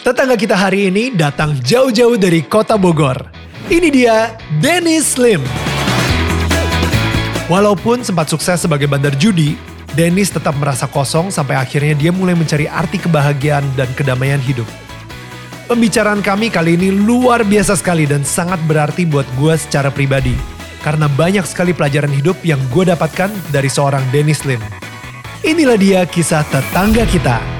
Tetangga kita hari ini datang jauh-jauh dari kota Bogor. Ini dia Dennis Slim. Walaupun sempat sukses sebagai bandar judi, Dennis tetap merasa kosong sampai akhirnya dia mulai mencari arti kebahagiaan dan kedamaian hidup. Pembicaraan kami kali ini luar biasa sekali dan sangat berarti buat gue secara pribadi. Karena banyak sekali pelajaran hidup yang gue dapatkan dari seorang Dennis Lim. Inilah dia kisah tetangga kita.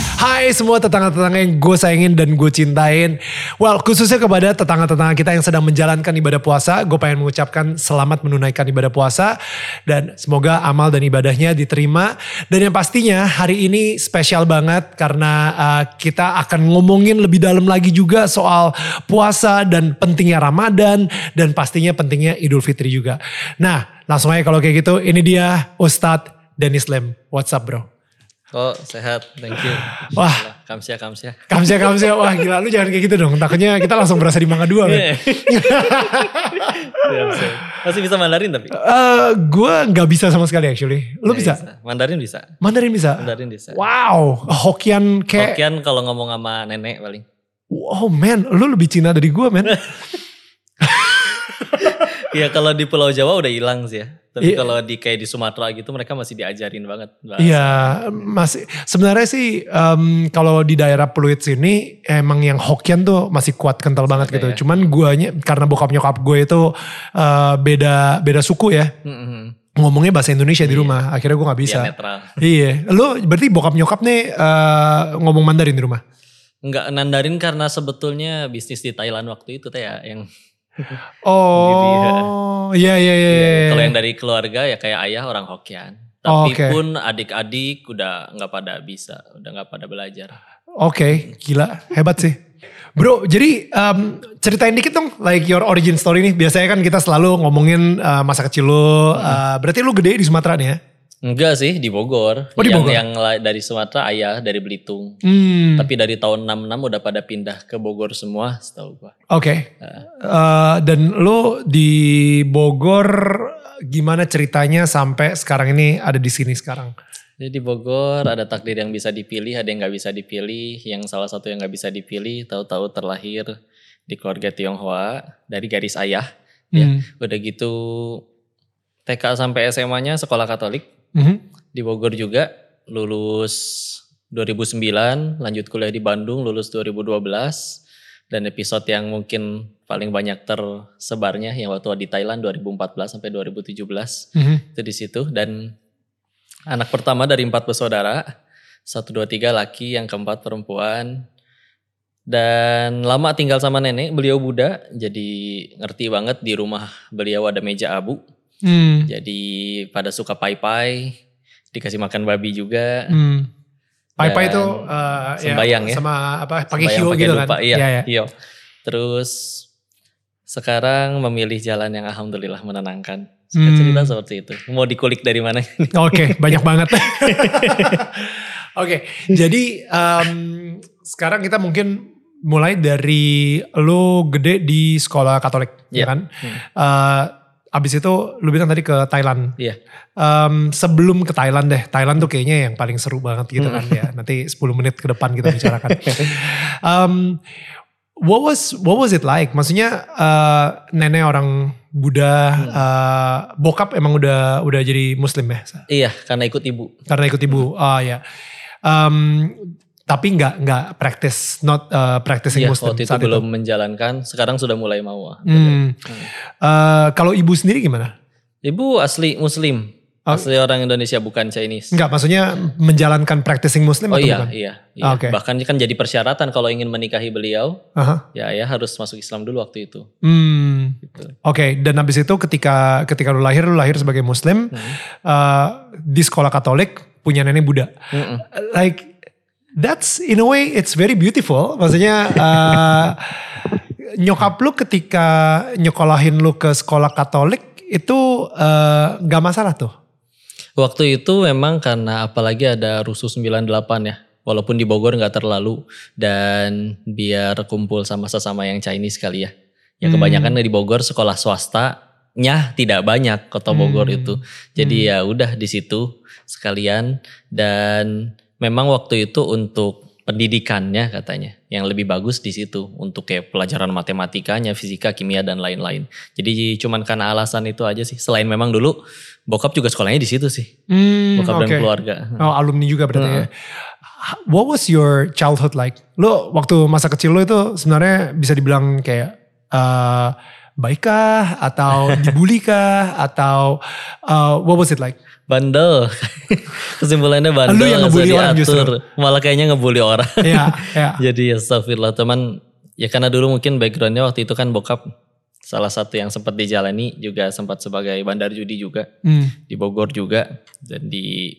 Hai semua tetangga-tetangga yang gue sayangin dan gue cintain. Well, khususnya kepada tetangga-tetangga kita yang sedang menjalankan ibadah puasa, gue pengen mengucapkan selamat menunaikan ibadah puasa. Dan semoga amal dan ibadahnya diterima. Dan yang pastinya hari ini spesial banget karena uh, kita akan ngomongin lebih dalam lagi juga soal puasa dan pentingnya Ramadan. Dan pastinya pentingnya Idul Fitri juga. Nah, langsung aja kalau kayak gitu, ini dia Ustadz Dennis Lem. What's up bro? Oh sehat, thank you. Wah. Kamsia, kamsia. Kamsia, kamsia. Wah gila lu jangan kayak gitu dong. Takutnya kita langsung berasa di Mangga Dua. Iya. Siap. Masih bisa Mandarin tapi? Eh, gue nggak bisa sama sekali actually. Lu Nggak bisa? Mandarin bisa. Mandarin bisa? Mandarin bisa. Wow. Hokian kayak. Hokian kalau ngomong sama nenek paling. Oh man, lu lebih Cina dari gue man. Iya kalau di Pulau Jawa udah hilang sih ya. Tapi Iya. kalau di kayak di Sumatera gitu mereka masih diajarin banget. Iya, masih sebenarnya sih em, kalau di daerah Pluit sini emang yang Hokian tuh masih kuat kental banget ada gitu. ya. Cuman guanya karena bokap nyokap gue itu eh, beda beda suku ya. Mm-mm. Ngomongnya bahasa Indonesia di Iya. rumah. Akhirnya gue nggak bisa. Diametral. Iya, lu berarti bokap nyokap nih eh, ngomong Mandarin di rumah. Enggak Mandarin karena sebetulnya bisnis di Thailand waktu itu teh ya. Yang Oh, iya iya iya. iya. kalau yang dari keluarga ya kayak ayah orang Hokian. Tapi Oh, oke. pun adik-adik udah nggak pada bisa, udah nggak pada belajar. Oke, gila, hebat sih. Bro, jadi em, ceritain dikit dong, like your origin story nih. Biasanya kan kita selalu ngomongin eh, masa kecil lo. eh, berarti lu gede di Sumatera nih ya? Enggak sih di Bogor. Oh, di yang, Bogor. Yang la- dari Sumatera ayah dari Belitung. Hmm, Tapi dari tahun 66 udah pada pindah ke Bogor semua setahu gua. oke. Eh, dan lu di Bogor gimana ceritanya sampai sekarang ini ada di sini sekarang? Jadi di Bogor ada takdir yang bisa dipilih, ada yang nggak bisa dipilih. Yang salah satu yang nggak bisa dipilih, tahu-tahu terlahir di keluarga Tionghoa dari garis ayah. Ya, Hmm. udah gitu TK sampai SMA-nya sekolah Katolik Mhm. di Bogor juga lulus 2009, lanjut kuliah di Bandung lulus 2012 dan episode yang mungkin paling banyak tersebarnya yang waktu di Thailand 2014 sampai 2017 Mhm. itu di situ. Dan anak pertama dari empat bersaudara satu dua tiga laki yang keempat perempuan. Dan lama tinggal sama nenek beliau Buddha. Jadi ngerti banget di rumah beliau ada meja abu Hmm. jadi pada suka pai-pai, dikasih makan babi juga. Hmm. Pai-pai itu eh, sembayang ya. Sama apa pakai hiu gitu dupa, kan? Iya, Iya, iya. hiyo. Terus sekarang memilih jalan yang alhamdulillah menenangkan. Hmm. cerita seperti itu. Mau dikulik dari mana? Oke, banyak banget. Oke, jadi em, sekarang kita mungkin mulai dari lu gede di sekolah Katolik, ya Iya. kan? Hmm. Eh, abis itu lu bilang tadi ke Thailand. Iya. Em, sebelum ke Thailand deh, Thailand tuh kayaknya yang paling seru banget gitu kan ya. Nanti 10 menit ke depan kita bicarakan. Em, what was what was it like? Maksudnya eh, nenek orang Buddha, Hmm. eh, bokap emang udah udah jadi Muslim ya? Iya, karena ikut ibu. Karena ikut ibu. Hmm. Oh ya. Em, tapi nggak nggak practice not uh, practicing Iya, Muslim waktu itu saat belum menjalankan. Sekarang sudah mulai mau. Hmm. Eh, kalau ibu sendiri gimana? Ibu asli Muslim. Oh. Asli orang Indonesia bukan Chinese. Enggak, maksudnya menjalankan practicing Muslim Oh atau iya, bukan? iya, iya. Ah, oke. Bahkan kan jadi persyaratan kalau ingin menikahi beliau, Aha. ya ya harus masuk Islam dulu waktu itu. Hmm. Gitu. Oke, dan habis itu ketika ketika lu lahir, lu lahir sebagai Muslim Hmm. eh, di sekolah Katolik punya nenek Buddha. Mm-mm. Like that's in a way it's very beautiful. Maksudnya eh, nyokap lu ketika nyokolahin lu ke sekolah Katolik itu eh, nggak masalah tuh. Waktu itu memang karena apalagi ada rusuh 98 ya. Walaupun di Bogor nggak terlalu dan biar kumpul sama sesama yang Chinese kali ya. Ya Hmm. kebanyakan di Bogor sekolah swastanya tidak banyak kota Bogor Hmm. itu. Jadi ya udah di situ sekalian dan memang waktu itu untuk pendidikannya katanya yang lebih bagus di situ untuk kayak pelajaran matematikanya, fisika, kimia dan lain-lain. Jadi cuman karena alasan itu aja sih. Selain memang dulu bokap juga sekolahnya di situ sih. Hmm, Bokap dan oke. keluarga. Oh alumni juga berarti ya. What was your childhood like? Lo waktu masa kecil lo itu sebenarnya bisa dibilang kayak eh baikkah atau dibully kah atau eh, what was it like? Bandel. Kesimpulannya bandel. Lu yang ngebully orang diatur. Malah kayaknya ngebully orang. Iya, iya. Jadi ya astagfirullah teman. Ya karena dulu mungkin backgroundnya waktu itu kan bokap salah satu yang sempat dijalani juga sempat sebagai bandar judi juga Hmm. di Bogor juga dan di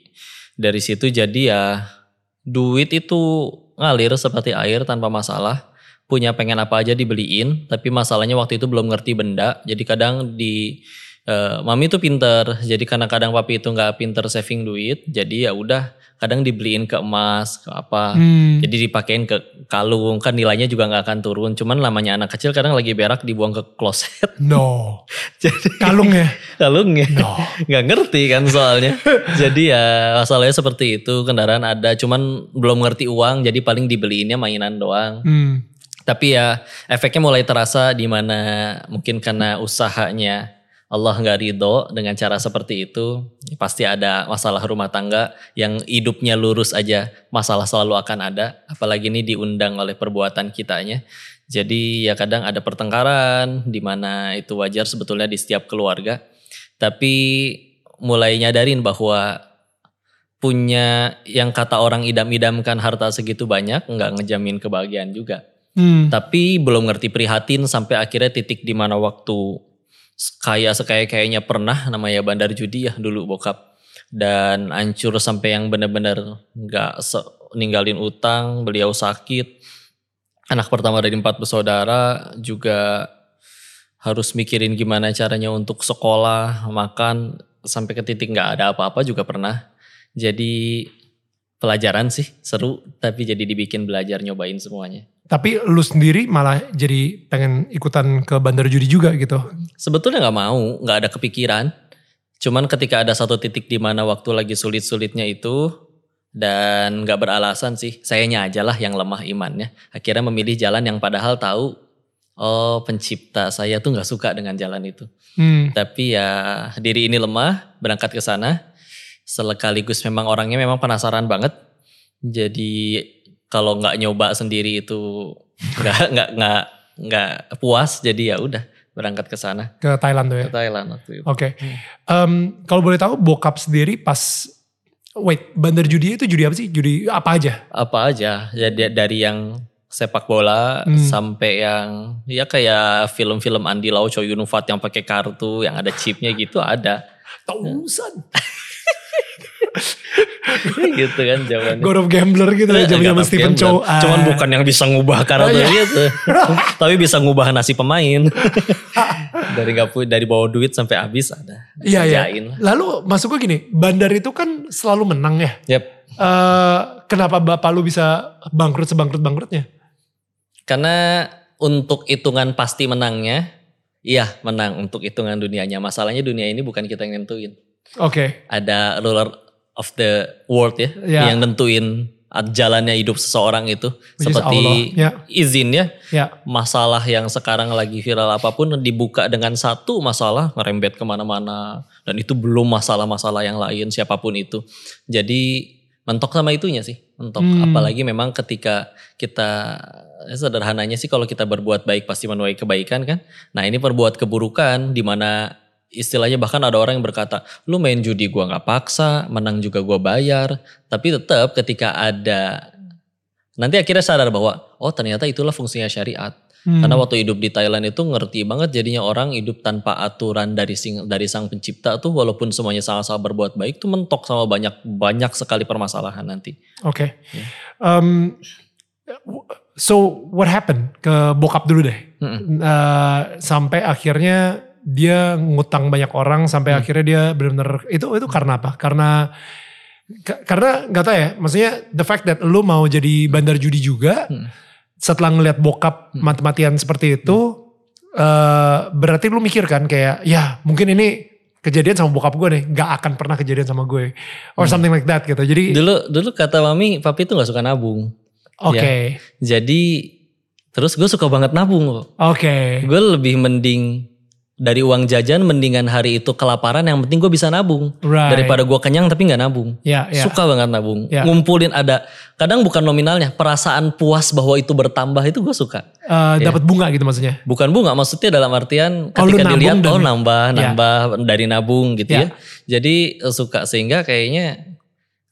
dari situ jadi ya duit itu ngalir seperti air tanpa masalah punya pengen apa aja dibeliin tapi masalahnya waktu itu belum ngerti benda jadi kadang di eh, mami tuh pinter. Jadi karena kadang papi itu nggak pinter saving duit jadi ya udah kadang dibeliin ke emas ke apa. Hmm. jadi dipakein ke kalung. Kan nilainya juga nggak akan turun. Cuman namanya anak kecil kadang lagi berak dibuang ke kloset. No. jadi Kalungnya. kalungnya No. nggak ngerti kan soalnya. Jadi ya masalahnya seperti itu. Kendaraan ada cuman belum ngerti uang. Jadi paling dibeliinnya mainan doang. Hmm. tapi ya efeknya mulai terasa di mana. Mungkin karena usahanya Allah nggak ridho dengan cara seperti itu pasti ada masalah rumah tangga yang hidupnya lurus aja masalah selalu akan ada apalagi ini diundang oleh perbuatan kitanya. Jadi ya kadang ada pertengkaran di mana itu wajar sebetulnya di setiap keluarga. Tapi mulai nyadarin bahwa punya yang kata orang idam-idamkan harta segitu banyak nggak ngejamin kebahagiaan juga. Hmm. tapi belum ngerti prihatin sampai akhirnya titik di mana waktu kaya sekaya kayaknya pernah namanya bandar judi ya dulu bokap. Dan hancur sampai yang benar-benar nggak ninggalin utang beliau sakit. Anak pertama dari empat bersaudara juga harus mikirin gimana caranya untuk sekolah makan sampai ke titik nggak ada apa-apa juga pernah. Jadi pelajaran sih seru tapi jadi dibikin belajar nyobain semuanya Tapi lu sendiri malah jadi pengen ikutan ke bandar judi juga gitu. Sebetulnya nggak mau, nggak ada kepikiran. Cuman ketika ada satu titik di mana waktu lagi sulit-sulitnya itu dan nggak beralasan sih, sayanya aja lah yang lemah imannya. Akhirnya memilih jalan yang padahal tahu, oh pencipta saya tuh nggak suka dengan jalan itu. Hmm. Tapi ya diri ini lemah, berangkat ke sana. Sekaligus memang orangnya memang penasaran banget. Jadi kalau nggak nyoba sendiri itu nggak nggak nggak nggak puas. Jadi ya udah berangkat ke sana Ke Thailand tuh ya. ke Thailand waktu itu. Oke. Em, kalau boleh tahu bokap sendiri pas wait bandar judi itu judi apa sih? Judi apa aja? Apa aja jadi dari yang sepak bola Hmm. sampai yang ya kayak film-film Andi Lau, Choi Yun Fat yang pakai kartu yang ada chipnya gitu ada. Tausan. gitu kan jawabannya. God of Gambler gitu ya. Zaman zaman Stephen. Chow. Cuman Ah. bukan yang bisa ngubah karakter Oh, iya. gitu. Tapi bisa ngubah nasib pemain. dari pu- dari bawa duit sampai habis ada. Iya iya. Lalu masuk gue gini, bandar itu kan selalu menang ya. Yap. Eh, kenapa bapak lu bisa bangkrut sebangkrut bangkrutnya? Karena untuk hitungan pasti menangnya, iya menang untuk hitungan dunianya. Masalahnya dunia ini bukan kita yang nentuin. Oke. Ada ruler of the world ya, Ya. yang nentuin jalannya hidup seseorang itu. Which seperti ya. izinnya, Ya. masalah yang sekarang lagi viral apa pun dibuka dengan satu masalah ngerembet ke mana-mana. Dan itu belum masalah-masalah yang lain siapa pun itu. Jadi mentok sama itunya sih. Mentok. Hmm. Apalagi memang ketika kita ya sederhananya sih kalau kita berbuat baik pasti menuai kebaikan kan. Nah ini perbuat keburukan di mana istilahnya bahkan ada orang yang berkata, lu main judi gua nggak paksa, menang juga gua bayar. Tapi tetap ketika ada nanti akhirnya sadar bahwa oh ternyata itulah fungsinya syariat. Hmm. Karena waktu hidup di Thailand itu ngerti banget jadinya orang hidup tanpa aturan dari sing, dari sang pencipta tuh walaupun semuanya sama-sama berbuat baik tuh mentok sama banyak banyak sekali permasalahan nanti. Oke. Um, so what happened ke bokap dulu deh? Mm-mm. Eh, sampai akhirnya dia ngutang banyak orang sampai Hmm. akhirnya dia benar-benar itu itu karena apa? Karena ka- karena nggak tahu ya, maksudnya the fact that lu mau jadi bandar judi juga Hmm. setelah ngeliat bokap Hmm. mati-matian seperti itu eh, berarti lu mikir kan kayak ya mungkin ini kejadian sama bokap gue nih, nggak akan pernah kejadian sama gue or Hmm. something like that gitu. Jadi oke, Dulu dulu kata mami, papi tuh nggak suka nabung. Jadi terus gue suka banget nabung kok. oke, Gue lebih mending dari uang jajan mendingan hari itu kelaparan yang penting gue bisa nabung right. daripada gue kenyang tapi nggak nabung. ya ya Suka banget nabung. Ya. Ngumpulin ada kadang bukan nominalnya, perasaan puas bahwa itu bertambah itu gue suka. Ya. dapat bunga gitu maksudnya. Bukan bunga maksudnya dalam artian Oh, ketika nabung dilihat dan- oh nambah Ya. nambah dari nabung gitu Ya. ya. Jadi eh, suka sehingga kayaknya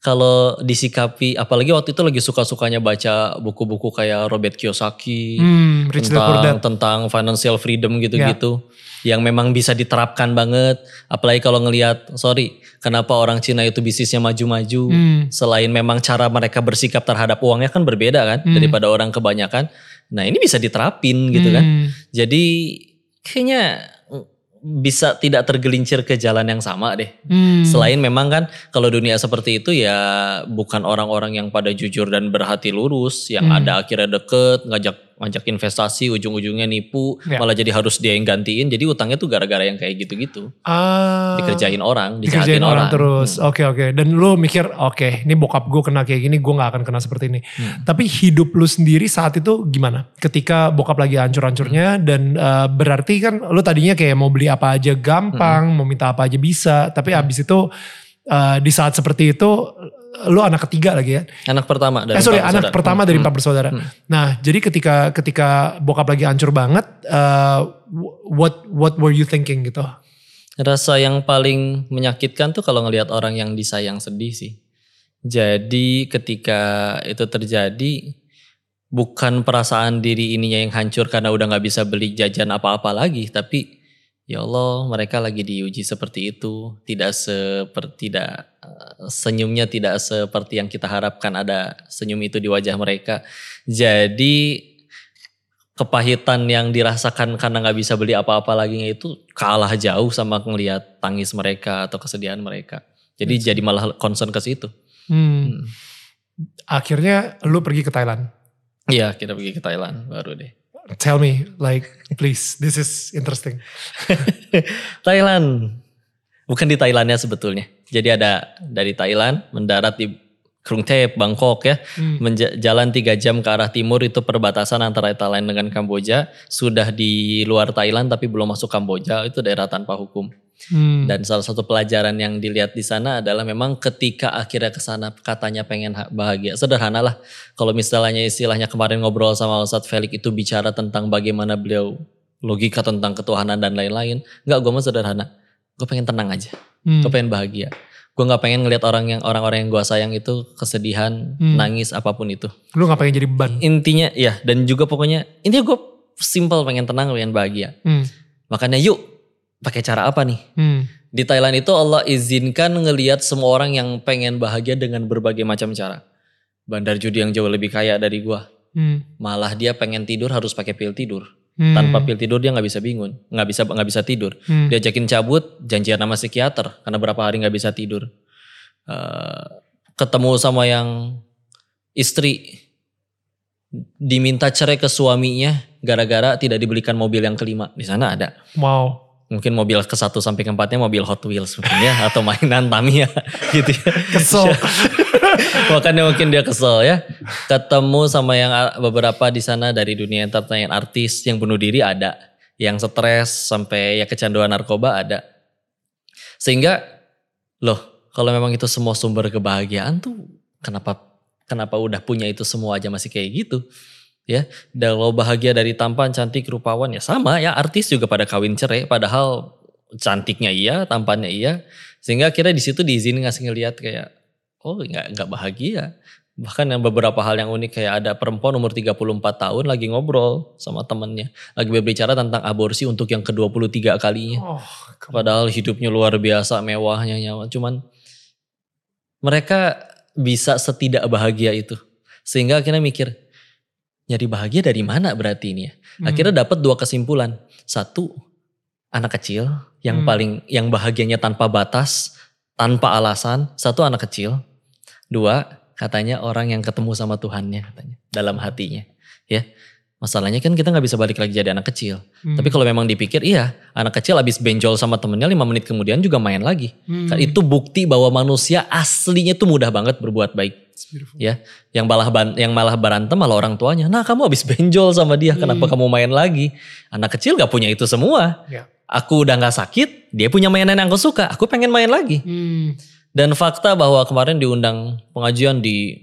kalau disikapi apalagi waktu itu lagi suka-sukanya baca buku-buku kayak Robert Kiyosaki Hmm, Rich tentang tentang financial freedom gitu-gitu yang memang bisa diterapkan banget apalagi kalau ngelihat sorry kenapa orang Cina itu bisnisnya maju-maju Hmm. selain memang cara mereka bersikap terhadap uangnya kan berbeda kan Hmm. daripada orang kebanyakan nah ini bisa diterapin gitu kan Hmm. jadi kayaknya bisa tidak tergelincir ke jalan yang sama deh. Hmm. Selain memang kan kalau dunia seperti itu ya bukan orang-orang yang pada jujur dan berhati lurus yang Hmm. ada akhirnya deket ngajak ngajak investasi ujung-ujungnya nipu Ya. malah jadi harus dia yang gantiin jadi utangnya tuh gara-gara yang kayak gitu-gitu Ah, dikerjain orang dikerjain orang, orang, terus. Hmm. Oke oke. Dan lu mikir oke, ini bokap gue kena kayak gini, gue nggak akan kena seperti ini. Hmm. Tapi hidup lu sendiri saat itu gimana? Ketika bokap lagi hancur-hancurnya dan eh, berarti kan lu tadinya kayak mau beli apa aja gampang, Hmm. mau minta apa aja bisa. Tapi abis itu eh, di saat seperti itu lu anak ketiga lagi ya. anak pertama dari eh sorry, anak bersaudara. pertama Hmm. dari empat bersaudara. Hmm. Nah, jadi ketika ketika bokap lagi hancur banget, eh, what what were you thinking gitu? Rasa yang paling menyakitkan tuh kalau ngelihat orang yang disayang sedih sih. Jadi ketika itu terjadi bukan perasaan diri ininya yang hancur karena udah nggak bisa beli jajan apa-apa lagi, tapi ya Allah mereka lagi diuji seperti itu, tidak seperti tidak senyumnya tidak seperti yang kita harapkan ada senyum itu di wajah mereka. Jadi kepahitan yang dirasakan karena nggak bisa beli apa-apa lagi itu kalah jauh sama ngelihat tangis mereka atau kesedihan mereka. Jadi Yes. jadi malah concern ke situ. Hmm. Akhirnya lu pergi ke Thailand. Iya, kita pergi ke Thailand baru deh. Tell me, like, please, this is interesting. Thailand. Bukan di Thailandnya sebetulnya. Jadi ada dari Thailand mendarat di Krung Thep, Bangkok ya. Hmm. Jalan tiga jam ke arah timur itu perbatasan antara Thailand dengan Kamboja. Sudah di luar Thailand tapi belum masuk Kamboja. Itu daerah tanpa hukum. Hmm. Dan salah satu pelajaran yang dilihat di sana adalah memang ketika akhirnya ke sana katanya pengen ha- bahagia. Sederhana lah. Kalau misalnya istilahnya kemarin ngobrol sama Ustadz Felix itu bicara tentang bagaimana beliau logika tentang ketuhanan dan lain-lain. Enggak, gue mah sederhana. Gue pengen tenang aja. Hmm. Gue pengen bahagia. Gue nggak pengen ngelihat orang yang orang-orang yang gue sayang itu kesedihan, Hmm. nangis apa pun itu. Lu gak pengen jadi beban. Intinya ya dan juga pokoknya intinya gue simple pengen tenang, pengen bahagia. Hmm. Makanya yuk pakai cara apa nih? Hmm. Di Thailand itu Allah izinkan ngelihat semua orang yang pengen bahagia dengan berbagai macam cara. Bandar judi yang jauh lebih kaya dari gua. Hmm. Malah dia pengen tidur harus pakai pil tidur. Hmm. Tanpa pil tidur dia nggak bisa bingung, nggak bisa nggak bisa tidur. Hmm. Diajakin cabut, janjian sama psikiater karena berapa hari nggak bisa tidur. Eh, ketemu sama yang istri diminta cerai ke suaminya gara-gara tidak dibelikan mobil yang kelima. Di sana ada Wow. Mungkin mobil ke satu sampai ke empatnya mobil Hot Wheels mungkin ya atau mainan Tamiya gitu ya. Kesel. Makanya mungkin dia kesel ya. Ketemu sama yang beberapa di sana dari dunia entertainment artis yang bunuh diri ada, yang stres sampai ya kecanduan narkoba ada. Sehingga loh, kalau memang itu semua sumber kebahagiaan tuh kenapa kenapa udah punya itu semua aja masih kayak gitu? Ya, dan kalau bahagia dari tampan, cantik, rupawan ya sama ya artis juga pada kawin cerai padahal cantiknya iya, tampannya iya. Sehingga akhirnya di situ diizinin ngasih ngelihat kayak oh nggak nggak bahagia. Bahkan yang beberapa hal yang unik kayak ada perempuan umur 34 tahun lagi ngobrol sama temennya. Lagi berbicara tentang aborsi untuk yang ke-23 kalinya. Oh, Padahal hidupnya luar biasa mewahnya nyawa. Cuman mereka bisa setidak bahagia itu. Sehingga akhirnya mikir, nyari bahagia dari mana berarti ini ya? Hmm. Akhirnya dapat dua kesimpulan. Satu, anak kecil yang Hmm. paling yang bahagianya tanpa batas, tanpa alasan. Satu anak kecil, dua katanya orang yang ketemu sama Tuhannya katanya dalam hatinya, ya. Masalahnya kan kita nggak bisa balik lagi jadi anak kecil. Hmm. Tapi kalau memang dipikir, iya anak kecil abis benjol sama temennya lima menit kemudian juga main lagi. Hmm. Kan itu bukti bahwa manusia aslinya tuh mudah banget berbuat baik. Ya, yang malah ban- yang malah berantem malah orang tuanya. Nah kamu habis benjol sama dia, kenapa Hmm. kamu main lagi? Anak kecil gak punya itu semua. Ya. Aku udah gak sakit, dia punya mainan yang aku suka. Aku pengen main lagi. Hmm. Dan fakta bahwa kemarin diundang pengajian di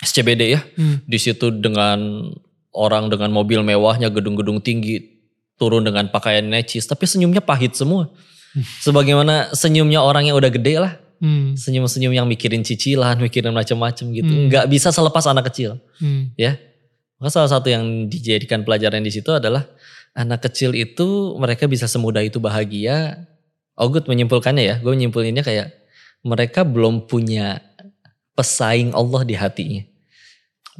SCBD ya, Hmm. di situ dengan orang dengan mobil mewahnya, gedung-gedung tinggi, turun dengan pakaian necis, tapi senyumnya pahit semua. Sebagaimana senyumnya orang yang udah gede lah, Hmm. senyum-senyum yang mikirin cicilan, mikirin macam-macam gitu. Hmm. Nggak bisa selepas anak kecil, Hmm. ya. Maka salah satu yang dijadikan pelajaran di situ adalah anak kecil itu mereka bisa semudah itu bahagia. Ogut menyimpulkannya ya, gue menyimpulkannya kayak mereka belum punya pesaing Allah di hatinya.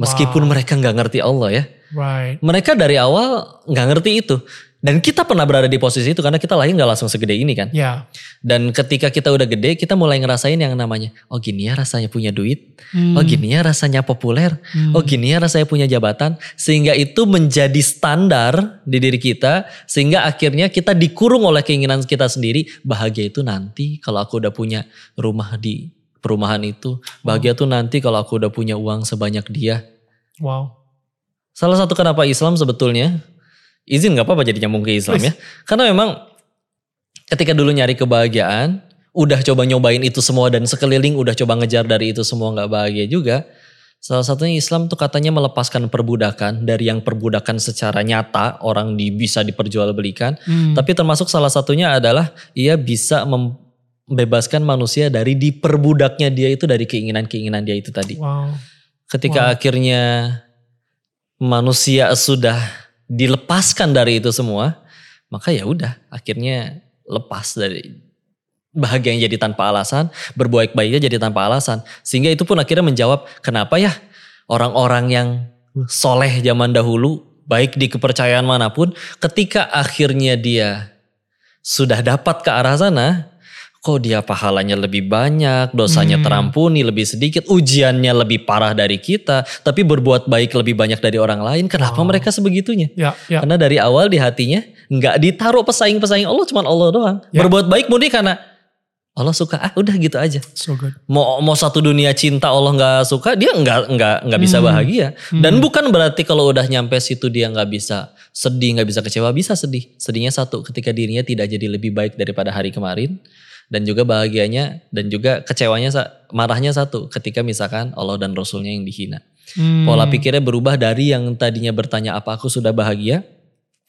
Meskipun Wow. mereka nggak ngerti Allah ya, Right. mereka dari awal nggak ngerti itu. Dan kita pernah berada di posisi itu karena kita lahir nggak langsung segede ini kan. Ya. Dan ketika kita udah gede, kita mulai ngerasain yang namanya, oh gini ya rasanya punya duit, Hmm. oh gini ya rasanya populer, Hmm. oh gini ya rasanya punya jabatan. Sehingga itu menjadi standar di diri kita, sehingga akhirnya kita dikurung oleh keinginan kita sendiri. Bahagia itu nanti kalau aku udah punya rumah di perumahan itu. Bahagia tuh nanti kalau aku udah punya uang sebanyak dia. Wow. Salah satu kenapa Islam sebetulnya, izin gak apa-apa jadi nyambung ke Islam ya. Karena memang ketika dulu nyari kebahagiaan, udah coba nyobain itu semua dan sekeliling udah coba ngejar dari itu semua nggak bahagia juga. Salah satunya Islam tuh katanya melepaskan perbudakan dari yang perbudakan secara nyata orang di, bisa diperjualbelikan. Hmm. Tapi termasuk salah satunya adalah ia bisa membebaskan manusia dari diperbudaknya dia itu dari keinginan-keinginan dia itu tadi. Wow. Ketika Wow. akhirnya manusia sudah dilepaskan dari itu semua, maka ya udah akhirnya lepas dari bahagia yang jadi tanpa alasan, berbuat baiknya jadi tanpa alasan. Sehingga itu pun akhirnya menjawab kenapa ya orang-orang yang soleh zaman dahulu, baik di kepercayaan mana pun, ketika akhirnya dia sudah dapat ke arah sana, kok dia pahalanya lebih banyak, dosanya Hmm. terampuni lebih sedikit, ujiannya lebih parah dari kita, tapi berbuat baik lebih banyak dari orang lain. Kenapa Wow. mereka sebegitunya? Ya, ya. Karena dari awal di hatinya nggak ditaruh pesaing-pesaing Allah, cuman Allah doang. Ya. Berbuat baik murni karena Allah suka, ah udah gitu aja. So good. Mau mau satu dunia cinta Allah nggak suka, dia nggak nggak nggak bisa Hmm. bahagia. Hmm. Dan bukan berarti kalau udah nyampe situ dia nggak bisa sedih, nggak bisa kecewa, bisa sedih. Sedihnya satu, ketika dirinya tidak jadi lebih baik daripada hari kemarin. Dan juga bahagianya dan juga kecewanya, marahnya satu, ketika misalkan Allah dan Rasulnya yang dihina. Hmm. Pola pikirnya berubah dari yang tadinya bertanya apa aku sudah bahagia,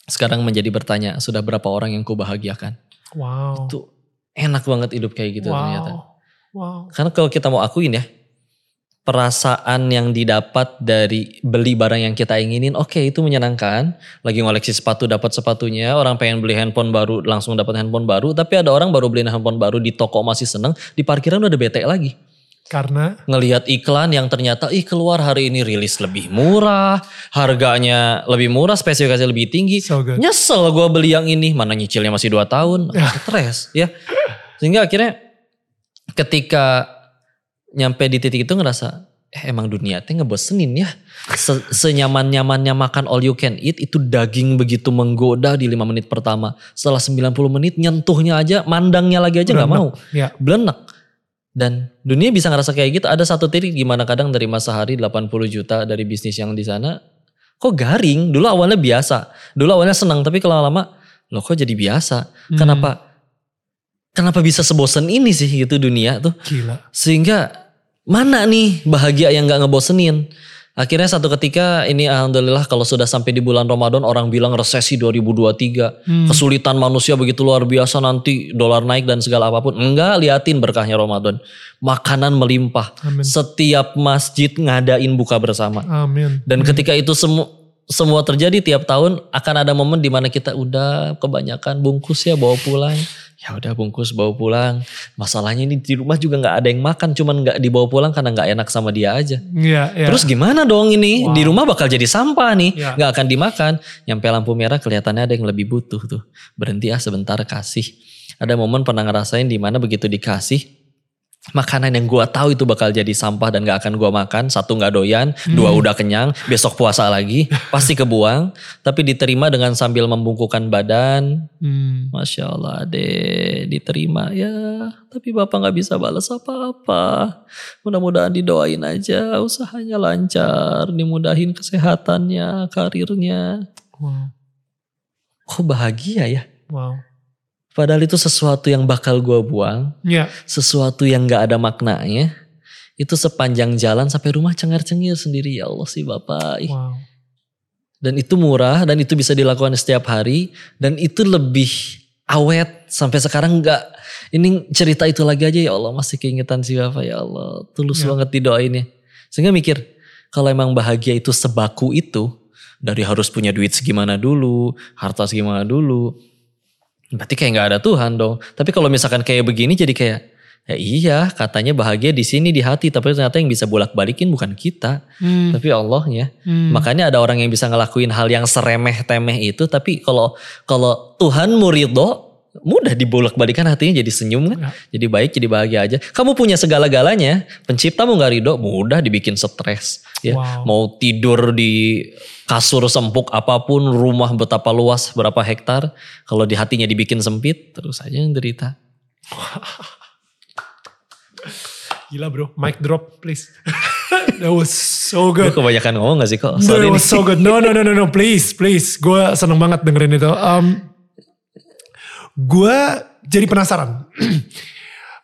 sekarang menjadi bertanya sudah berapa orang yang kubahagiakan. Wow. Itu enak banget hidup kayak gitu wow. ternyata. Wow. Karena kalau kita mau akuin ya, perasaan yang didapat dari beli barang yang kita inginin, oke itu menyenangkan. Lagi ngoleksi sepatu dapat sepatunya, orang pengen beli handphone baru langsung dapat handphone baru, tapi ada orang baru beli handphone baru di toko masih seneng, di parkiran udah bete lagi. Karena Ngelihat iklan yang ternyata ih keluar hari ini rilis lebih murah, harganya lebih murah, spesifikasi lebih tinggi. so good. Nyesel gue beli yang ini, mana nyicilnya masih 2 tahun, stres ya. Sehingga akhirnya ketika nyampe di titik itu ngerasa, eh emang dunia teh ngebosenin ya. Se- Senyaman-nyamannya makan all you can eat, itu daging begitu menggoda di 5 menit pertama. Setelah 90 menit nyentuhnya aja, mandangnya lagi aja nggak mau. Ya. Blenek. Dan dunia bisa ngerasa kayak gitu. Ada satu titik gimana kadang dari masa hari 80 juta dari bisnis yang di sana, kok garing? Dulu awalnya biasa. Dulu awalnya senang, tapi kalau lama, loh kok jadi biasa? Hmm. Kenapa? Kenapa bisa sebosen ini sih gitu dunia tuh? Gila. Sehingga mana nih bahagia yang gak ngebosenin? Akhirnya satu ketika ini alhamdulillah kalau sudah sampai di bulan Ramadan orang bilang resesi 2023. Hmm. Kesulitan manusia begitu luar biasa nanti dolar naik dan segala apa pun. Enggak liatin berkahnya Ramadan. Makanan melimpah. Amin. Setiap masjid ngadain buka bersama. Amin. Dan ketika itu semua semua terjadi tiap tahun akan ada momen di mana kita udah kebanyakan bungkus ya bawa pulang. Ya udah bungkus bawa pulang. masalahnya ini di rumah juga nggak ada yang makan, cuman nggak dibawa pulang karena nggak enak sama dia aja. Iya, iya. Terus gimana dong ini? Wow. Di rumah bakal jadi sampah nih, Ya. nggak akan dimakan. Nyampe lampu merah kelihatannya ada yang lebih butuh tuh. Berhenti ah sebentar kasih. Ada momen pernah ngerasain di mana begitu dikasih makanan yang gua tahu itu bakal jadi sampah dan gak akan gua makan. Satu nggak doyan, dua udah kenyang, besok puasa lagi, pasti kebuang. Tapi diterima dengan sambil membungkukkan badan. Hmm. Masya Allah deh, diterima ya. Tapi bapak nggak bisa balas apa-apa. Mudah-mudahan didoain aja, usahanya lancar, dimudahin kesehatannya, karirnya. Wow. Kok bahagia ya? Wow. Padahal itu sesuatu yang bakal gua buang, Iya. sesuatu yang nggak ada maknanya. Itu sepanjang jalan sampai rumah cengar-cengir sendiri ya Allah sih bapak. Wow. Dan itu murah dan itu bisa dilakukan setiap hari dan itu lebih awet sampai sekarang nggak ini cerita itu lagi aja ya Allah masih keingetan si Bapak ya Allah tulus Ya. banget didoainnya sehingga mikir kalau emang bahagia itu sebaku itu dari harus punya duit segimana dulu harta segimana dulu berarti kayak nggak ada Tuhan dong tapi kalau misalkan kayak begini jadi kayak ya iya katanya bahagia di sini di hati tapi ternyata yang bisa bolak balikin bukan kita Hmm. tapi Allahnya Hmm. Makanya ada orang yang bisa ngelakuin hal yang seremeh temeh itu, tapi kalau kalau Tuhan muridho mudah dibolak-balikan hatinya jadi senyum kan, Ya. jadi baik, jadi bahagia aja. Kamu punya segala-galanya, penciptamu nggak ridho, mudah dibikin stres. Ya, Wow. mau tidur di kasur sempuk apa pun, rumah betapa luas, berapa hektar, kalau di hatinya dibikin sempit, terus aja yang derita. Gila bro, mic drop please. That was so good. kebanyakan ngomong gak sih kok? Sorry nih. was so good. No, no, no, no, no, please, please. Gue seneng banget dengerin itu. Um, gue jadi penasaran.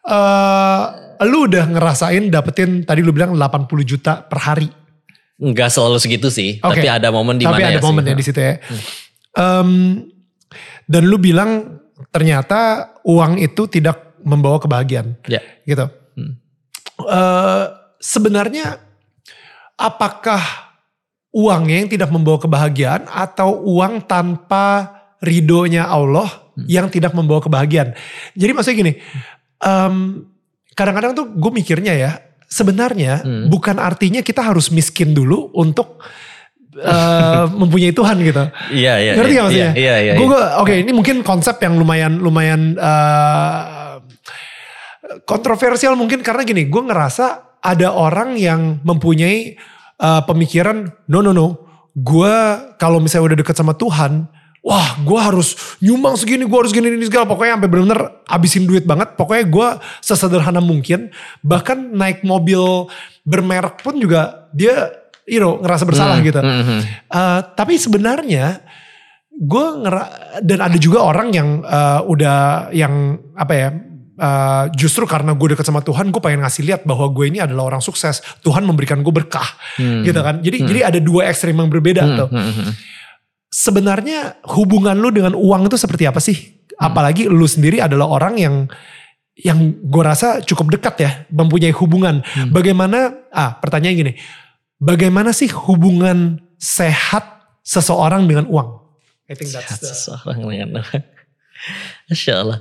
Eh, lu udah ngerasain dapetin tadi lu bilang 80 juta per hari. Nggak selalu segitu sih, Oke. tapi ada momen di Tapi mana ada ya momen ya di situ ya. Em, dan lu bilang ternyata uang itu tidak membawa kebahagiaan, Ya. gitu. Hmm. Eh, sebenarnya apakah uangnya yang tidak membawa kebahagiaan atau uang tanpa ridhonya Allah Hmm. yang tidak membawa kebahagiaan? Jadi maksudnya gini, em, kadang-kadang tuh gue mikirnya ya, sebenarnya Hmm. bukan artinya kita harus miskin dulu untuk eh, mempunyai Tuhan gitu. Iya, iya. Ngerti iya, gak maksudnya? Iya, iya. Gue iya. oke ini mungkin konsep yang lumayan lumayan eh, kontroversial mungkin karena gini, gue ngerasa ada orang yang mempunyai eh, pemikiran no no no, gue kalau misalnya udah deket sama Tuhan, wah gue harus nyumbang segini, gue harus gini ini segala, pokoknya sampai bener-bener abisin duit banget, pokoknya gue sesederhana mungkin, bahkan naik mobil bermerek pun juga dia you know ngerasa bersalah gitu. Hmm, hmm. Eh, tapi sebenarnya gue ngera dan ada juga orang yang eh, udah yang apa ya eh, justru karena gue deket sama Tuhan gue pengen ngasih lihat bahwa gue ini adalah orang sukses Tuhan memberikan gue berkah Hmm. gitu kan jadi jadi ada dua ekstrim yang berbeda Hmm, tuh hmm, hmm. Sebenarnya hubungan lu dengan uang itu seperti apa sih apalagi lu sendiri adalah orang yang yang gue rasa cukup dekat ya mempunyai hubungan Hmm. bagaimana ah pertanyaan gini bagaimana sih hubungan sehat seseorang dengan uang I think that's Sehat the, seseorang dengan Masya Allah.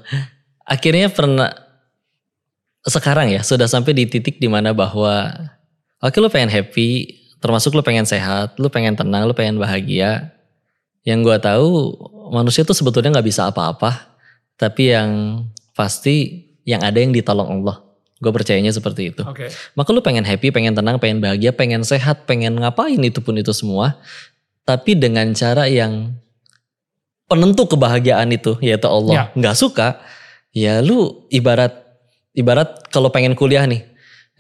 Akhirnya pernah sekarang ya sudah sampai di titik di mana bahwa oke lu pengen happy, termasuk lu pengen sehat, lu pengen tenang, lu pengen bahagia. Yang gua tahu manusia tuh sebetulnya nggak bisa apa-apa, tapi yang pasti yang ada yang ditolong Allah. Gue percayanya seperti itu. oke Maka lu pengen happy, pengen tenang, pengen bahagia, pengen sehat, pengen ngapain itu pun itu semua. Tapi dengan cara yang penentu kebahagiaan itu yaitu Ya. Allah. Nggak suka, ya lu ibarat ibarat kalau pengen kuliah nih.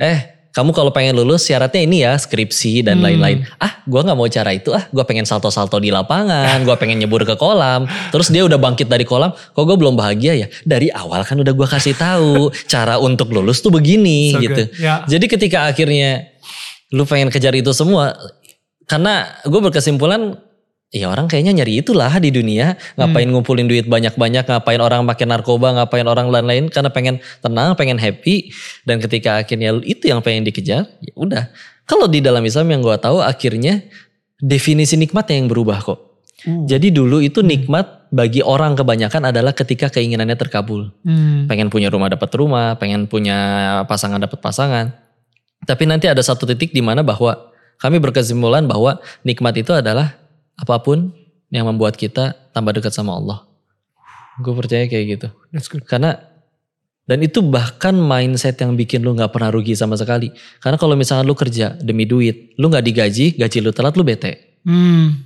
Eh, kamu kalau pengen lulus syaratnya ini ya skripsi dan Hmm. lain-lain. Ah, gua nggak mau cara itu. Ah, gua pengen salto-salto di lapangan, gua pengen nyebur ke kolam. Terus dia udah bangkit dari kolam, kok gue belum bahagia ya? Dari awal kan udah gua kasih tahu cara untuk lulus tuh begini So gitu. good. Ya. Jadi ketika akhirnya lu pengen kejar itu semua, karena gue berkesimpulan, ya orang kayaknya nyari itulah di dunia, ngapain ngumpulin duit banyak-banyak, ngapain orang pakai narkoba, ngapain orang lain-lain, karena pengen tenang, pengen happy, dan ketika akhirnya itu yang pengen dikejar, ya udah. Kalau di dalam Islam yang gue tahu akhirnya definisi nikmatnya yang berubah kok. Uh. Jadi dulu itu nikmat bagi orang kebanyakan adalah ketika keinginannya terkabul. Hmm. Pengen punya rumah dapat rumah, pengen punya pasangan dapat pasangan. Tapi nanti ada satu titik di mana bahwa kami berkesimpulan bahwa nikmat itu adalah apa pun yang membuat kita tambah dekat sama Allah. Gue percaya kayak gitu. That's good. Karena dan itu bahkan mindset yang bikin lu nggak pernah rugi sama sekali. Karena kalau misalnya lu kerja demi duit, lu nggak digaji, gaji lu telat, lu bete. Hmm.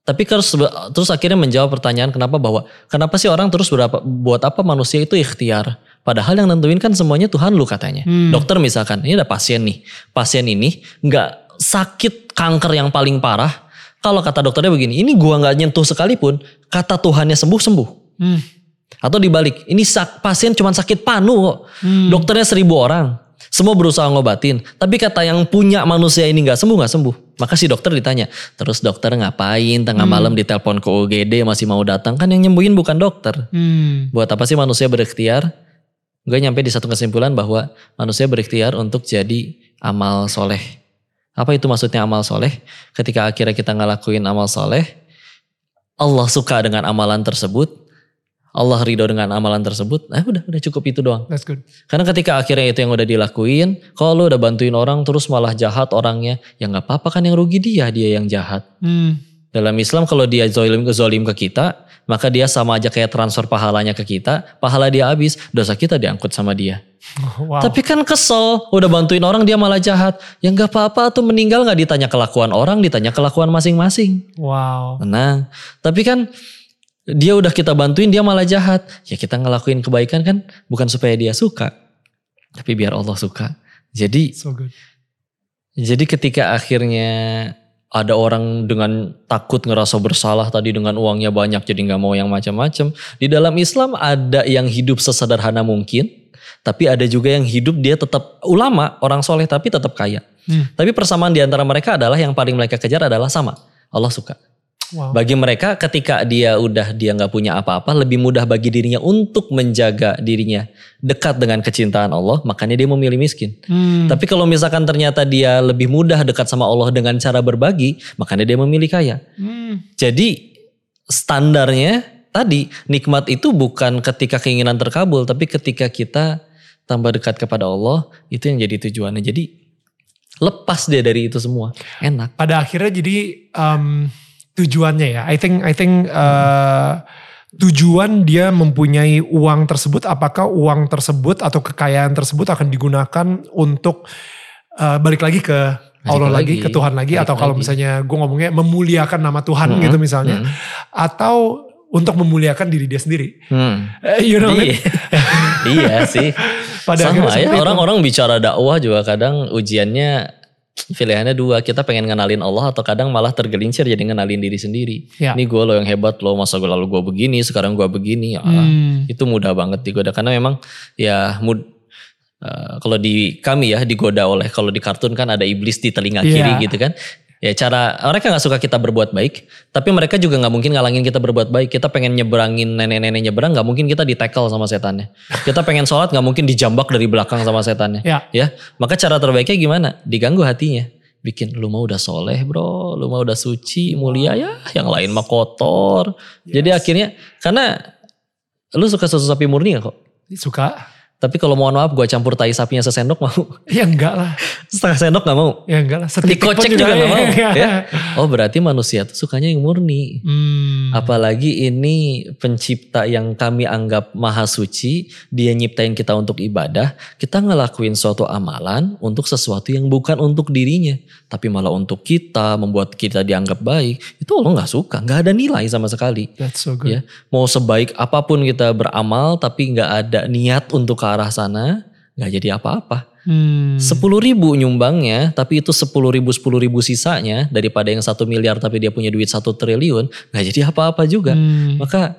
Tapi terus terus akhirnya menjawab pertanyaan kenapa bahwa kenapa sih orang terus berapa buat apa manusia itu ikhtiar? Padahal yang nentuin kan semuanya Tuhan lu katanya. Hmm. Dokter misalkan, ini ada pasien nih. Pasien ini nggak sakit kanker yang paling parah. Kalau kata dokternya begini, ini gua nggak nyentuh sekalipun, kata Tuhannya sembuh sembuh. Hmm. Atau dibalik, ini sak, pasien cuma sakit panu kok. Hmm. Dokternya seribu orang. Semua berusaha ngobatin. Tapi kata yang punya manusia ini nggak sembuh, nggak sembuh. Maka si dokter ditanya, terus dokter ngapain tengah Hmm. malam ditelepon ke UGD masih mau datang? Kan yang nyembuhin bukan dokter. Hmm. Buat apa sih manusia berikhtiar? Gue nyampe di satu kesimpulan bahwa manusia berikhtiar untuk jadi amal soleh. Apa itu maksudnya amal soleh? Ketika akhirnya kita ngelakuin amal soleh, Allah suka dengan amalan tersebut, Allah ridho dengan amalan tersebut, nah udah, udah cukup itu doang. That's good. Karena ketika akhirnya itu yang udah dilakuin, kalau lu udah bantuin orang terus malah jahat orangnya, ya nggak apa-apa kan yang rugi dia, dia yang jahat. Hmm. Dalam Islam kalau dia zolim, zolim ke kita, maka dia sama aja kayak transfer pahalanya ke kita, pahala dia habis, dosa kita diangkut sama dia. Wow. Tapi kan kesel, udah bantuin orang dia malah jahat. Ya nggak apa-apa tuh meninggal nggak ditanya kelakuan orang, ditanya kelakuan masing-masing. wow. Tenang. Tapi kan dia udah kita bantuin dia malah jahat. Ya kita ngelakuin kebaikan kan bukan supaya dia suka. Tapi biar Allah suka. Jadi So good. jadi ketika akhirnya ada orang dengan takut ngerasa bersalah tadi dengan uangnya banyak jadi nggak mau yang macam-macam. Di dalam Islam ada yang hidup sesederhana mungkin, tapi ada juga yang hidup dia tetap ulama, orang soleh tapi tetap kaya. Hmm. Tapi persamaan di antara mereka adalah yang paling mereka kejar adalah sama. Allah suka. Wow. Bagi mereka ketika dia udah dia nggak punya apa-apa, lebih mudah bagi dirinya untuk menjaga dirinya dekat dengan kecintaan Allah, makanya dia memilih miskin. Hmm. Tapi kalau misalkan ternyata dia lebih mudah dekat sama Allah dengan cara berbagi, makanya dia memilih kaya. Hmm. Jadi standarnya tadi nikmat itu bukan ketika keinginan terkabul, tapi ketika kita tambah dekat kepada Allah, itu yang jadi tujuannya. Jadi lepas dia dari itu semua, enak. pada akhirnya jadi um, tujuannya ya. I think I think uh, tujuan dia mempunyai uang tersebut. Apakah uang tersebut atau kekayaan tersebut akan digunakan untuk uh, balik lagi ke Allah lagi, lagi. ke Tuhan lagi, atau kalau lagi. misalnya gue ngomongnya memuliakan nama Tuhan Mm-mm, gitu misalnya, mm. atau untuk memuliakan diri dia sendiri. Hmm. Eh, you know, iya. iya sih. pada Sama ya orang-orang bicara dakwah juga kadang ujiannya pilihannya dua. Kita pengen ngenalin Allah atau kadang malah tergelincir jadi ngenalin diri sendiri. Ya. Ini gue lo yang hebat lo masa gue lalu gue begini sekarang gue begini. Ya, Hmm. Itu mudah banget digoda karena memang ya mud eh, kalau di kami ya digoda oleh kalau di kartun kan ada iblis di telinga Iya. kiri gitu kan. Ya cara mereka nggak suka kita berbuat baik, tapi mereka juga nggak mungkin ngalangin kita berbuat baik. Kita pengen nyeberangin nenek-nenek nyeberang, nggak mungkin kita di tackle sama setannya. Kita pengen sholat nggak mungkin dijambak dari belakang sama setannya. Ya. Ya, maka cara terbaiknya gimana? Diganggu hatinya. Bikin lu mau udah soleh bro, lu mau udah suci, mulia ya, yang lain mah kotor. Jadi akhirnya karena lu suka susu sapi murni gak kok? Suka? Tapi kalau mohon maaf gue campur tai sapinya sesendok mau. Ya enggak lah. Setengah sendok gak mau. Ya enggak lah. Dikocek juga gak mau. ya. ya. Oh berarti manusia tuh sukanya yang murni. Hmm. Apalagi ini pencipta yang kami anggap maha suci, dia nyiptain kita untuk ibadah, kita ngelakuin suatu amalan untuk sesuatu yang bukan untuk dirinya, tapi malah untuk kita, membuat kita dianggap baik, itu Allah nggak suka, nggak ada nilai sama sekali. That's so good. Ya, mau sebaik apa pun kita beramal, tapi nggak ada niat untuk arah sana, nggak jadi apa-apa. Hmm. Sepuluh ribu nyumbangnya, tapi itu sepuluh ribu sepuluh ribu sisanya daripada yang satu miliar tapi dia punya duit satu triliun, nggak jadi apa-apa juga. Hmm. Maka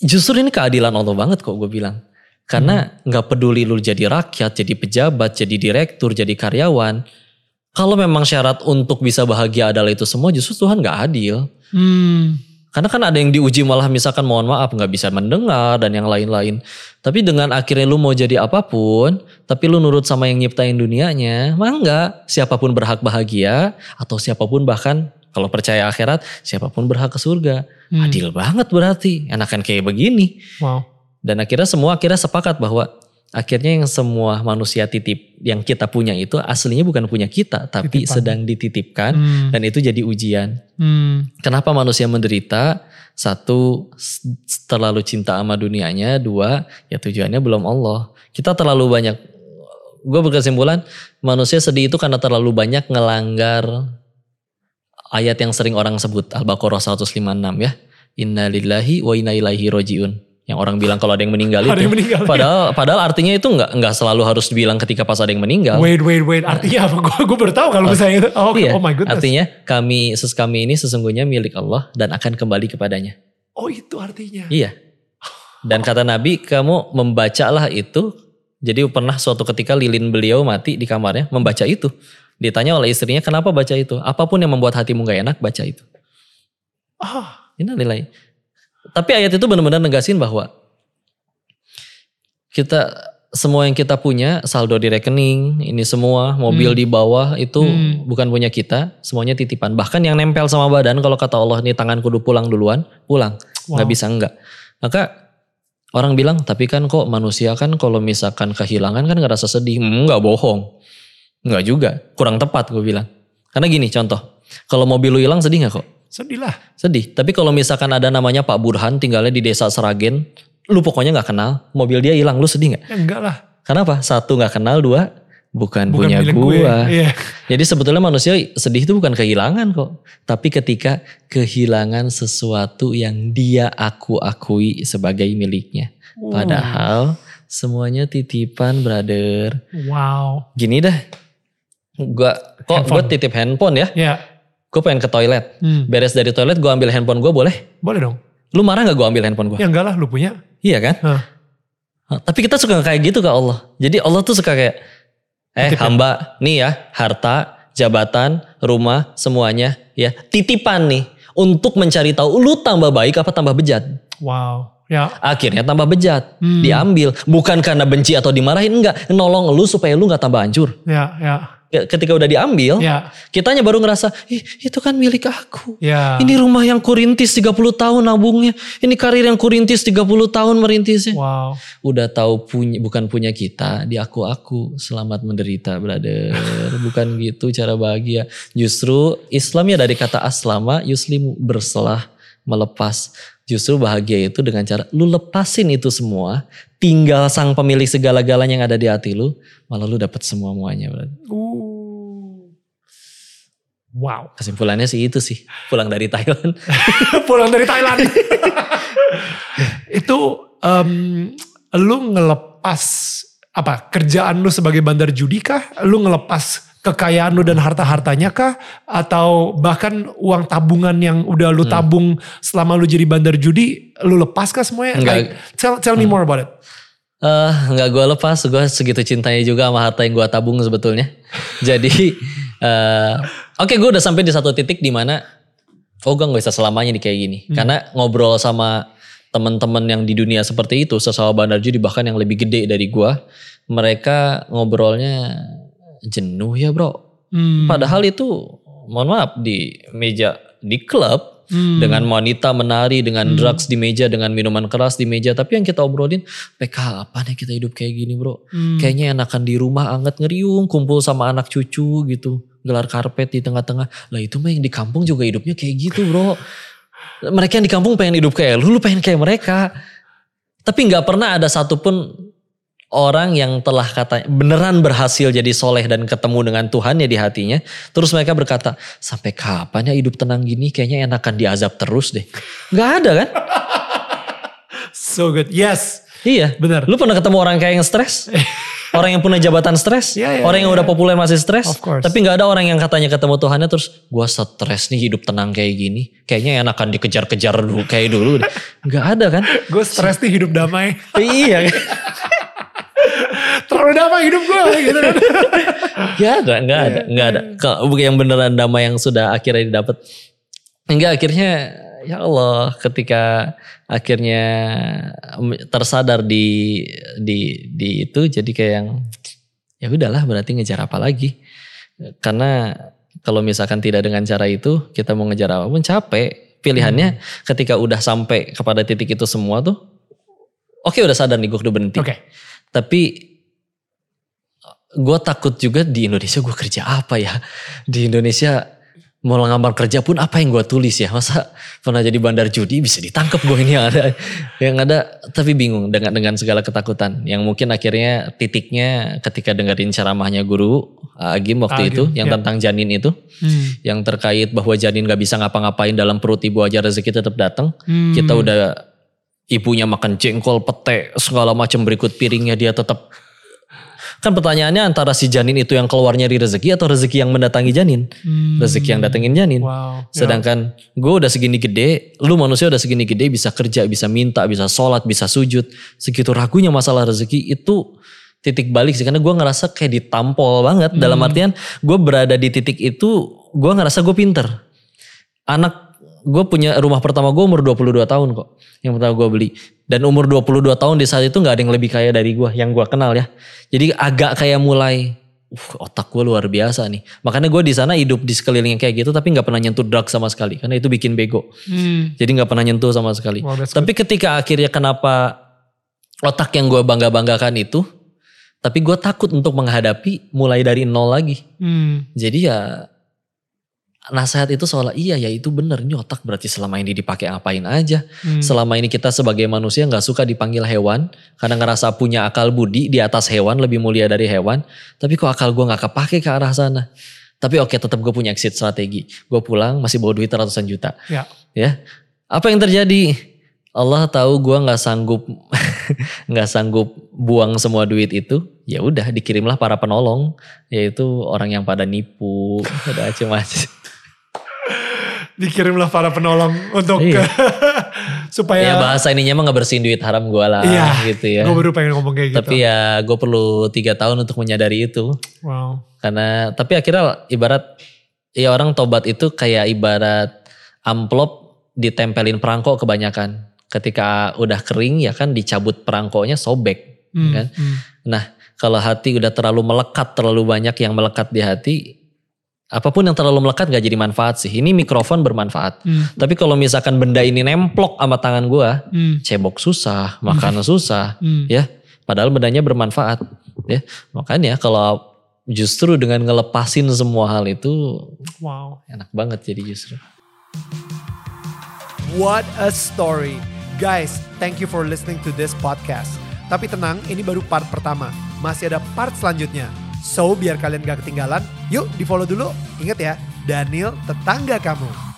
justru ini keadilan Allah banget kok gue bilang. Karena nggak peduli lu jadi rakyat, jadi pejabat, jadi direktur, jadi karyawan. Kalau memang syarat untuk bisa bahagia adalah itu semua, justru Tuhan nggak adil. Hmm. Karena kan ada yang diuji malah misalkan mohon maaf nggak bisa mendengar dan yang lain-lain. Tapi dengan akhirnya lu mau jadi apa pun, tapi lu nurut sama yang nyiptain dunianya, mah enggak. Siapa pun berhak bahagia atau siapa pun bahkan Kalau percaya akhirat, siapa pun berhak ke surga. Hmm. Adil banget berarti. Enakan kayak begini. Wow. Dan akhirnya semua akhirnya sepakat bahwa akhirnya yang semua manusia titip yang kita punya itu aslinya bukan punya kita, tapi Titipan. sedang dititipkan Hmm. dan itu jadi ujian. Hmm. Kenapa manusia menderita? Satu, terlalu cinta sama dunianya. Dua, ya tujuannya belum Allah. Kita terlalu banyak, gue berkesimpulan manusia sedih itu karena terlalu banyak ngelanggar ayat yang sering orang sebut. Al-Baqarah 156 ya. Inna lillahi wa inna ilaihi rojiun. Yang orang bilang kalau ada yang meninggal Ada itu. yang meninggal. Padahal, padahal artinya itu nggak nggak selalu harus dibilang ketika pas ada yang meninggal. Wait, wait, wait. Artinya apa? Gue gue baru tahu kalau misalnya itu. Oh, Iya, oh my goodness. artinya kami ses kami ini sesungguhnya milik Allah dan akan kembali kepadanya. oh itu artinya. Iya. Dan kata Nabi, kamu membacalah itu. Jadi pernah suatu ketika lilin beliau mati di kamarnya membaca itu. Ditanya oleh istrinya, kenapa baca itu? Apa pun yang membuat hatimu gak enak, baca itu. Ah, Ini nilai. Tapi ayat itu benar-benar negasin bahwa kita semua yang kita punya, saldo di rekening, ini semua, mobil Hmm. di bawah itu Hmm. bukan punya kita, semuanya titipan. Bahkan yang nempel sama badan, kalau kata Allah nih tangan kudu pulang duluan, pulang. wow. nggak bisa enggak. Maka orang bilang, tapi kan kok manusia kan kalau misalkan kehilangan kan ngerasa sedih. Hmm, Enggak bohong. Enggak juga. Kurang tepat gue bilang. Karena gini contoh. Kalau mobil lu hilang sedih nggak kok? Sedih lah. Sedih. Tapi kalau misalkan ada namanya Pak Burhan tinggalnya di desa Seragen. Lu pokoknya nggak kenal. Mobil dia hilang. Lu sedih nggak? Ya enggak lah. Kenapa? Satu nggak kenal. Dua bukan, Bukan punya milik gue. gua. Iya. Jadi sebetulnya manusia sedih itu bukan kehilangan kok. Tapi ketika kehilangan sesuatu yang dia aku-akui sebagai miliknya. Hmm. Padahal semuanya titipan brother. Wow. Gini dah. Gua kok gue titip handphone ya. Ya. Gue pengen ke toilet. Hmm. Beres dari toilet gue ambil handphone gue boleh? Boleh dong. Lu marah gak gue ambil handphone gue? Ya enggak lah lu punya. Iya kan? Hah, Tapi kita suka kayak gitu ke Allah. Jadi Allah tuh suka kayak, eh Titipin. hamba nih ya, harta, jabatan, rumah, semuanya ya titipan nih untuk mencari tahu lu tambah baik apa tambah bejat. Wow. Ya. Akhirnya tambah bejat, Hmm. diambil bukan karena benci atau dimarahin enggak, nolong lu supaya lu nggak tambah hancur. Ya. Ya. Ke- Ketika udah diambil, Ya. kitanya baru ngerasa, ih itu kan milik aku. Ya. Ini rumah yang kurintis 30 tahun nabungnya. Ini karir yang kurintis 30 tahun merintisnya. Wow. Udah tahu punya bukan punya kita, di aku-aku selamat menderita, brother. bukan gitu cara bahagia. Justru Islam ya dari kata aslama, yuslimu berselah, melepas. Justru bahagia itu dengan cara lu lepasin itu semua, tinggal sang pemilik segala-galanya yang ada di hati lu, malah lu dapat semua muanya, brother. Uh. Wow. Kesimpulannya sih itu sih, pulang dari Thailand. Pulang dari Thailand. itu em, lu ngelepas apa kerjaan lu sebagai bandar judi kah? Lu ngelepas kekayaan lu dan harta-hartanya kah? Atau bahkan uang tabungan yang udah lu Hmm. tabung selama lu jadi bandar judi, lu lepas kah semuanya? Enggak. Like, tell, tell me more about it. Eh, nggak gue lepas, gue segitu cintanya juga sama harta yang gue tabung sebetulnya. Jadi, eh, oke gue udah sampai di satu titik di mana, oh gue nggak bisa selamanya di kayak gini. Karena ngobrol sama teman-teman yang di dunia seperti itu, sesama bandar judi bahkan yang lebih gede dari gue, mereka ngobrolnya jenuh ya bro. Hmm. Padahal itu, mohon maaf di meja di klub Hmm. dengan wanita menari, dengan drugs di meja, dengan minuman keras di meja. Tapi yang kita obrolin, PK apa nih kita hidup kayak gini bro? Hmm. Kayaknya enakan di rumah anget ngeriung, kumpul sama anak cucu gitu. Gelar karpet di tengah-tengah. Lah itu mah yang di kampung juga hidupnya kayak gitu bro. Mereka yang di kampung pengen hidup kayak lu, lu pengen kayak mereka. Tapi nggak pernah ada satupun orang yang telah kata beneran berhasil jadi soleh dan ketemu dengan Tuhan ya di hatinya. Terus mereka berkata, sampai kapan ya hidup tenang gini? Kayaknya enakan diazab terus deh. Nggak ada kan? So good. Yes. Iya. Benar. Lu pernah ketemu orang kayak yang stres? orang yang punya jabatan stres? Iya, iya, orang yang iya. udah populer masih stres? Of course. Tapi nggak ada orang yang katanya ketemu Tuhannya terus gua stres nih hidup tenang kayak gini. Kayaknya enakan dikejar-kejar dulu kayak dulu. Nggak ada kan? Gue stres nih hidup damai. iya. Terlalu damai hidup gue gitu kan. Gak ada, gak ada, gak ada. Kalau yang beneran damai yang sudah akhirnya didapat. Enggak akhirnya ya Allah ketika akhirnya tersadar di di di itu jadi kayak yang ya udahlah berarti ngejar apa lagi. Karena Kalau misalkan tidak dengan cara itu, kita mau ngejar apa pun capek. Pilihannya ketika udah sampai kepada titik itu semua tuh, oke udah sadar nih gue udah berhenti. Oke. Tapi gue takut juga di Indonesia gue kerja apa ya? Di Indonesia mau ngambar kerja pun apa yang gue tulis ya? Masa pernah jadi bandar judi bisa ditangkap gue ini yang ada, yang ada. Tapi bingung dengan dengan segala ketakutan. Yang mungkin akhirnya titiknya ketika dengerin ceramahnya guru Agim waktu Agim, itu yang ya. tentang janin itu, Hmm. yang terkait bahwa janin gak bisa ngapa-ngapain dalam perut ibu aja rezeki tetap datang. Hmm. Kita udah ibunya makan jengkol, pete, segala macam berikut piringnya dia tetap Kan pertanyaannya antara si janin itu yang keluar nyari rezeki atau rezeki yang mendatangi janin. Hmm. Rezeki yang datengin janin. Wow. Ya. Sedangkan gue udah segini gede, lu manusia udah segini gede bisa kerja, bisa minta, bisa sholat, bisa sujud. Segitu ragunya masalah rezeki itu titik balik sih. Karena gue ngerasa kayak ditampol banget. Dalam Hmm. artian gue berada di titik itu, gue ngerasa gue pinter. Anak gue punya rumah pertama gue umur 22 tahun kok. Yang pertama gue beli. Dan umur 22 tahun di saat itu gak ada yang lebih kaya dari gue. Yang gue kenal ya. Jadi agak kayak mulai uh, otak gue luar biasa nih. Makanya gue di sana hidup di sekeliling yang kayak gitu tapi nggak pernah nyentuh drug sama sekali karena itu bikin bego. Hmm. Jadi nggak pernah nyentuh sama sekali. Wow, tapi ketika akhirnya kenapa otak yang gue bangga banggakan itu, tapi gue takut untuk menghadapi mulai dari nol lagi. Hmm. Jadi ya nasihat itu seolah iya ya itu bener ini otak berarti selama ini dipakai ngapain aja. Hmm. Selama ini kita sebagai manusia nggak suka dipanggil hewan karena ngerasa punya akal budi di atas hewan lebih mulia dari hewan. Tapi kok akal gue nggak kepake ke arah sana. Tapi oke tetap gue punya exit strategi. Gue pulang masih bawa duit ratusan juta. Ya. Ya apa yang terjadi? Allah tahu gue nggak sanggup nggak sanggup buang semua duit itu. Ya udah dikirimlah para penolong yaitu orang yang pada nipu, ada macam-macam. Dikirimlah para penolong untuk Iya. supaya Ya bahasa ininya mah ngebersihin duit haram gue lah Iya. gitu ya. Gue baru pengen ngomong kayak gitu. Tapi ya gue perlu tiga tahun untuk menyadari itu. Wow. Karena tapi akhirnya ibarat ya orang tobat itu kayak ibarat amplop ditempelin perangko kebanyakan. Ketika udah kering ya kan dicabut perangkonya sobek. Hmm. Kan? Hmm. Nah kalau hati udah terlalu melekat, terlalu banyak yang melekat di hati. Apa pun yang terlalu melekat gak jadi manfaat sih. Ini mikrofon bermanfaat. Hmm. Tapi kalau misalkan benda ini nemplok sama tangan gua, Hmm. cebok susah, makan susah, Hmm. ya. Padahal bendanya bermanfaat, ya. Makanya kalau justru dengan ngelepasin semua hal itu Wow. enak banget jadi justru. What a story. Guys, thank you for listening to this podcast. Tapi tenang, ini baru part pertama. Masih ada part selanjutnya. So, biar kalian gak ketinggalan, yuk di follow dulu. Ingat ya, Daniel tetangga kamu.